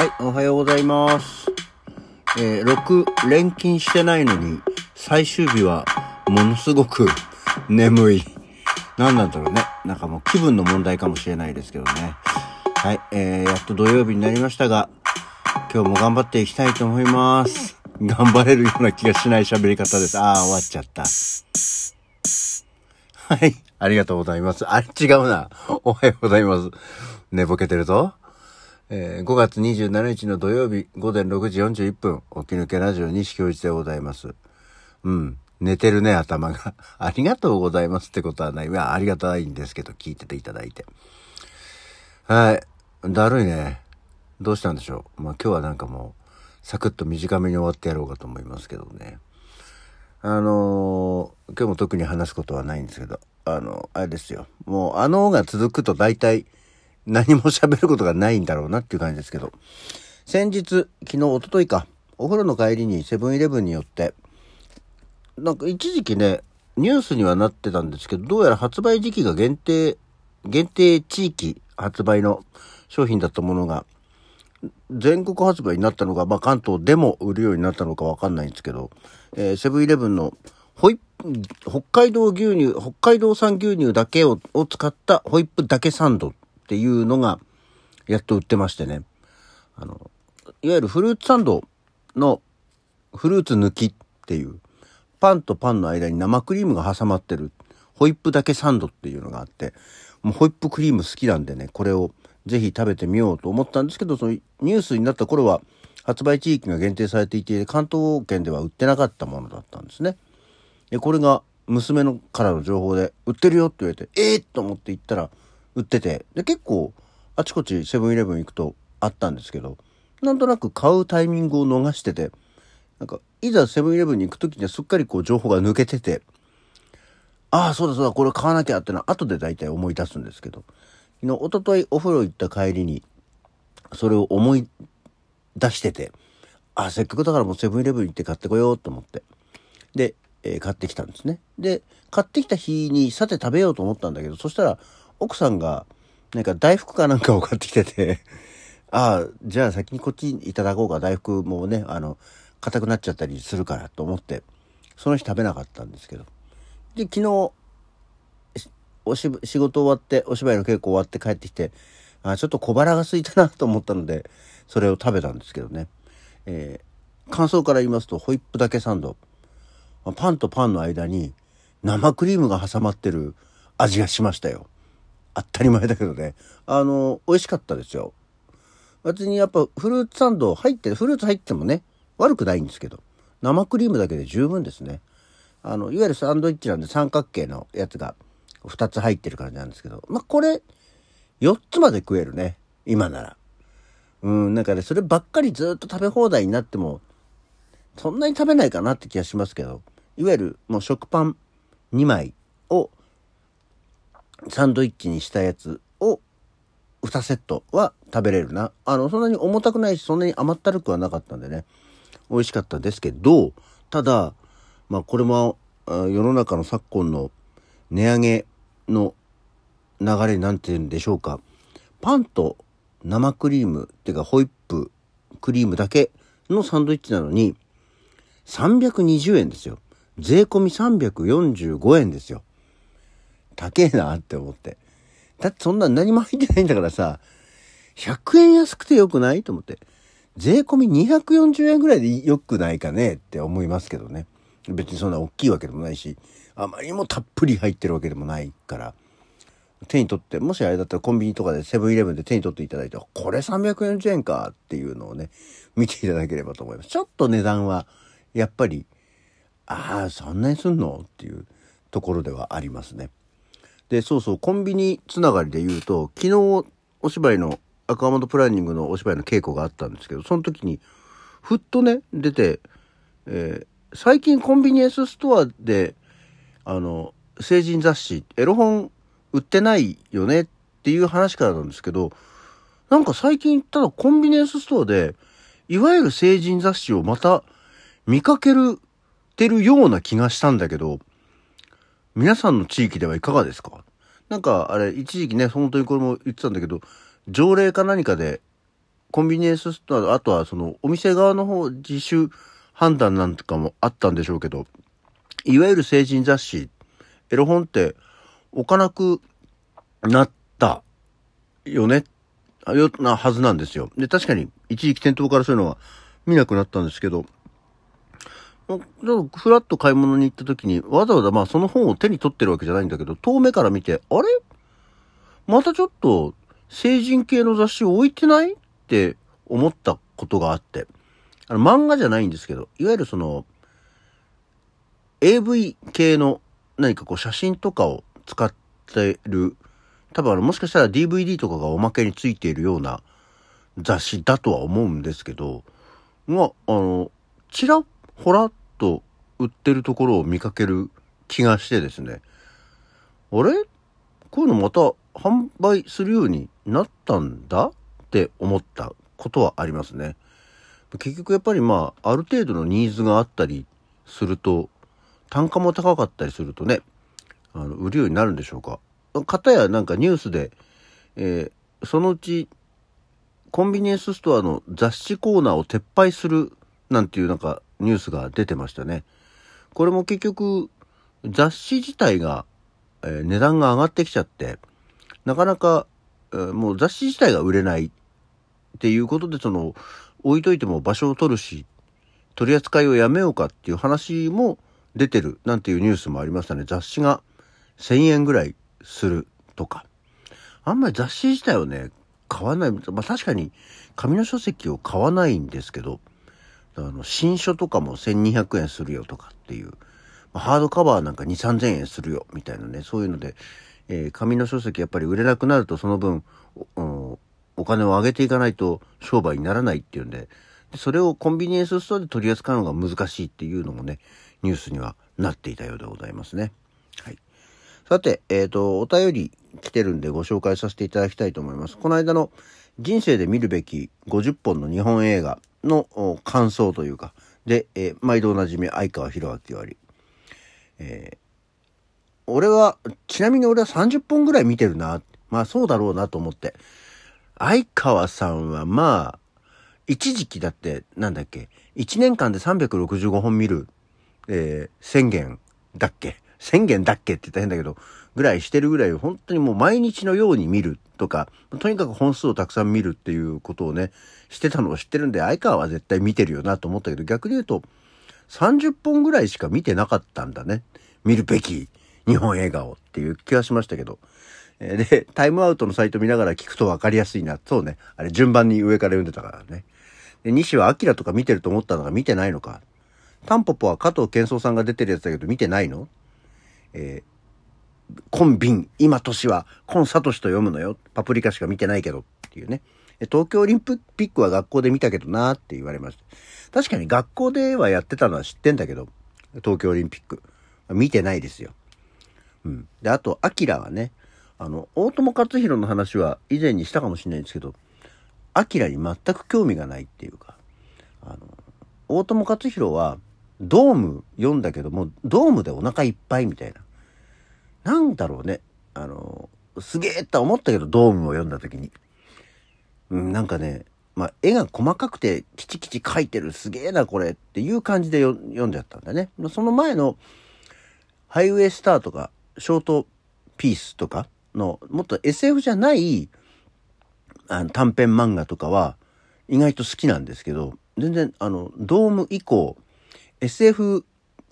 はい、おはようございます。えー、6連勤してないのに、最終日はものすごく 眠い。何なんだろうね。なんかもう気分の問題かもしれないですけどね。はい、えー、やっと土曜日になりましたが、今日も頑張っていきたいと思います。頑張れるような気がしない喋り方です。あー、終わっちゃった。はい。ありがとうございます。あれ違うな。おはようございます。寝ぼけてるぞ。えー5月27日の土曜日午前6時41分、起き抜けラジオ西教一でございます。うん。寝てるね、頭が。ありがとうございますってことはない。いや、ありがたいんですけど、聞いてていただいて。はい。だるいね。どうしたんでしょう？まあ今日はなんかもう、サクッと短めに終わってやろうかと思いますけどね。あのー今日も特に話すことはないんですけど、あの、あれですよ。もう、あのが続くと大体、何も喋ることがないんだろうなっていう感じですけど、先日、昨日、一昨日か、お風呂の帰りにセブンイレブンによって、なんか一時期ね、ニュースにはなってたんですけど、どうやら発売時期が限定、限定地域発売の商品だったものが、全国発売になったのか、まあ、関東でも売るようになったのかわかんないんですけど、えーセブンイレブンのホイ、北海道牛乳、北海道産牛乳だけをを使ったホイップだけサンドっていうのが、やっと売ってましてね。あの、いわゆるフルーツサンドのフルーツ抜きっていう、パンとパンの間に生クリームが挟まってる、ホイップだけサンドっていうのがあって、もうホイップクリーム好きなんでね、これをぜひ食べてみようと思ったんですけど、そのニュースになった頃は発売地域が限定されていて、関東圏では売ってなかったものだったんですね。で、これが娘のからの情報で、売ってるよって言われて、えー、と思って行ったら、売ってて、で、結構、あちこちセブンイレブン行くとあったんですけど、なんとなく買うタイミングを逃してて、なんか、いざセブンイレブンに行くときにはすっかりこう情報が抜けてて、ああ、そうだそうだ、これ買わなきゃってのは後で大体思い出すんですけど、昨日、一昨日お風呂行った帰りに、それを思い出してて、ああ、せっかくだからもうセブンイレブン行って買ってこようと思って。で、えー買ってきたんですね。で、買ってきた日にさて食べようと思ったんだけど、そしたら奥さんがなんか大福かなんかを買ってきてて、ああ、じゃあ先にこっちいただこうか、大福もね、あの、硬くなっちゃったりするからと思って、その日食べなかったんですけど。で、昨日、おし仕事終わって、お芝居の稽古終わって帰ってきて、あちょっと小腹が空いたなと思ったので、それを食べたんですけどね。えー感想から言いますと、ホイップだけサンド。パンとパンの間に生クリームが挟まってる味がしましたよ。当たり前だけどね。あの、美味しかったですよ。別にやっぱフルーツサンド入って、フルーツ入ってもね、悪くないんですけど、生クリームだけで十分ですね。あの、いわゆるサンドイッチなんで三角形のやつが2つ入ってる感じなんですけど、まあ、これ、4つまで食えるね。今なら。うん、なんかね、そればっかりずっと食べ放題になっても、そんなに食べないかなって気がしますけど、いわゆるもう食パン2枚をサンドイッチにしたやつを2セットは食べれるな。あの、そんなに重たくないし、そんなに甘ったるくはなかったんでね、美味しかったですけど、ただ、まあこれも世の中の昨今の値上げの流れなんて言うんでしょうか。パンと生クリームっていうかホイップクリームだけのサンドイッチなのに320円ですよ。税込み345円ですよ。高えなって思って。だってそんな何も入ってないんだからさ、100円安くてよくないと思って。税込み240円ぐらいでよくないかねって思いますけどね。別にそんな大きいわけでもないし、あまりにもたっぷり入ってるわけでもないから。手に取って、もしあれだったらコンビニとかでセブンイレブンで手に取っていただいて、これ340円かっていうのをね、見ていただければと思います。ちょっと値段は、やっぱり、ああ、そんなにすんのっていうところではありますね。で、そうそう、コンビニつながりで言うと、昨日お芝居の、アクアマンドプランニングのお芝居の稽古があったんですけど、その時に、ふっとね、出て、えー最近コンビニエンスストアで、あの、成人雑誌、エロ本売ってないよねっていう話からなんですけど、なんか最近ただコンビニエンスストアで、いわゆる成人雑誌をまた見かける、てるような気がしたんだけど、皆さんの地域ではいかがですか？なんかあれ、一時期ね、本当にこれも言ってたんだけど、条例か何かで、コンビニエンスストア、あとはそのお店側の方自主判断なんとかもあったんでしょうけど、いわゆる成人雑誌、エロ本って置かなくなったよね、よなはずなんですよ。で、確かに一時期店頭からそういうのは見なくなったんですけど、ふらっと買い物に行った時に、わざわざまあその本を手に取ってるわけじゃないんだけど、遠目から見て、あれ？またちょっと成人系の雑誌を置いてない？って思ったことがあって。あの、漫画じゃないんですけど、いわゆるその、AV 系の何かこう写真とかを使ってる、多分あの、もしかしたら DVD とかがおまけについているような雑誌だとは思うんですけど、まあ、あの、ちらほらっと売ってるところを見かける気がしてですね、あれ？こういうのまた販売するようになったんだって思ったことはありますね。結局やっぱりまあ、ある程度のニーズがあったりすると、単価も高かったりするとね、あの、売るようになるんでしょうか。かたやなんかニュースで、えー、そのうち、コンビニエンスストアの雑誌コーナーを撤廃するなんていうなんかニュースが出てましたね。これも結局、雑誌自体が、えー、値段が上がってきちゃって、なかなか、えー、もう雑誌自体が売れないっていうことで、その、置いといても場所を取るし、取り扱いをやめようかっていう話も出てるなんていうニュースもありましたね。雑誌が1000円ぐらいするとか。あんまり雑誌自体をね、買わない。まあ確かに紙の書籍を買わないんですけど、あの、新書とかも1200円するよとかっていう、ハードカバーなんか2、3000円するよみたいなね、そういうので、えー、紙の書籍やっぱり売れなくなるとその分、おお金を上げていかないと商売にならないっていうんで、それをコンビニエンスストアで取り扱うのが難しいっていうのもね、ニュースにはなっていたようでございますね。はい。さて、えっ、ー、と、お便り来てるんでご紹介させていただきたいと思います。この間の人生で見るべき50本の日本映画の感想というか、で、えー、毎度おなじみ相川博明より、えー、俺は、ちなみに俺は30本ぐらい見てるな。まあそうだろうなと思って。相川さんはまあ、一時期だって、なんだっけ、1年間で365本見る、えー、宣言だっけ宣言だっけって言ったら変だけど、ぐらいしてるぐらい、本当にもう毎日のように見るとか、とにかく本数をたくさん見るっていうことをね、してたのを知ってるんで、相川は絶対見てるよなと思ったけど、逆に言うと、30本ぐらいしか見てなかったんだね。見るべき日本映画をっていう気がしましたけど。で、タイムアウトのサイト見ながら聞くと分かりやすいな。そうね。あれ順番に上から読んでたからね。で、西はアキラとか見てると思ったのが見てないのか。タンポポは加藤健三さんが出てるやつだけど見てないの？えー、コンビン、今年は、コンサトシと読むのよ。パプリカしか見てないけどっていうね。東京オリンピックは学校で見たけどなって言われました。確かに学校ではやってたのは知ってんだけど、東京オリンピック。見てないですよ。うん。で、あと、アキラはね、あの、大友克洋の話は以前にしたかもしれないんですけど、アキラに全く興味がないっていうか、あの、大友克洋は、ドーム読んだけども、ドームでお腹いっぱいみたいな。なんだろうね。あの、すげえと思ったけど、ドームを読んだ時に。うん、なんかね、まあ、絵が細かくてキチキチ描いてるすげえなこれっていう感じで読んじゃったんだね。その前のハイウェイスターとかショートピースとかのもっと SF じゃないあの短編漫画とかは意外と好きなんですけど、全然あの、ドーム以降 SF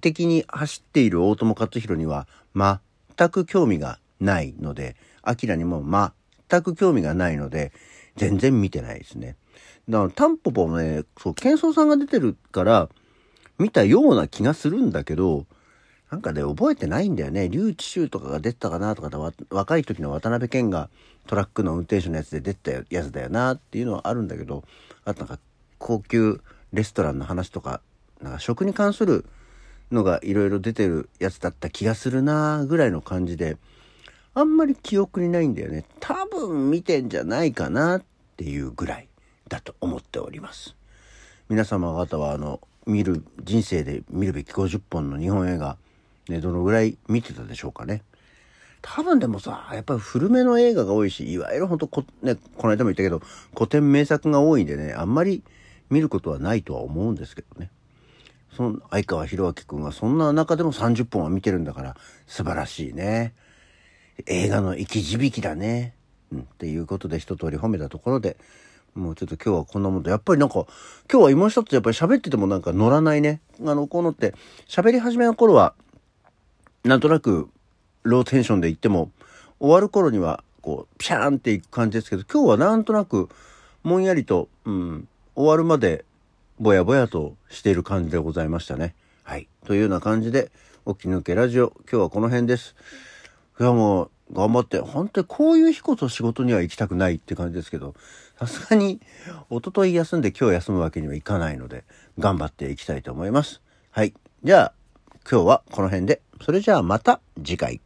的に走っている大友克洋には全く興味がないので、アキラにも全く興味がないので、全然見てないですね。だから、タンポポもね、そう、ケンソーさんが出てるから、見たような気がするんだけど、なんかね、覚えてないんだよね。リュウチシュウとかが出てたかなとか若い時の渡辺謙がトラックの運転手のやつで出てたやつだよなっていうのはあるんだけど、あとなんか高級レストランの話とか、なんか食に関するのがいろいろ出てるやつだった気がするなぐらいの感じで、あんまり記憶にないんだよね。多分見てんじゃないかなっていうぐらいだと思っております。皆様方はあの、見る、人生で見るべき50本の日本映画、ね、どのぐらい見てたでしょうかね。多分でもさ、やっぱり古めの映画が多いし、いわゆるほんとこ、ね、この間も言ったけど、古典名作が多いんでね、あんまり見ることはないとは思うんですけどね。その相川博明君がそんな中でも30本は見てるんだから素晴らしいね。映画の生き字引だね。うん、っていうことで一通り褒めたところで、もうちょっと今日はこんなもんで、やっぱりなんか、今日は今一つやっぱり喋っててもなんか乗らないね。あの、こうのって、喋り始めの頃は、なんとなく、ローテンションで言っても、終わる頃には、こう、ピャーンっていく感じですけど、今日はなんとなく、もんやりと、うん、終わるまで、ぼやぼやとしている感じでございましたね。はい。というような感じで、起き抜けラジオ、今日はこの辺です。いやもう、頑張って、本当にこういう日こそ仕事には行きたくないって感じですけど、さすがに、おととい休んで今日休むわけにはいかないので、頑張っていきたいと思います。はい。じゃあ、今日はこの辺で。それじゃあまた次回。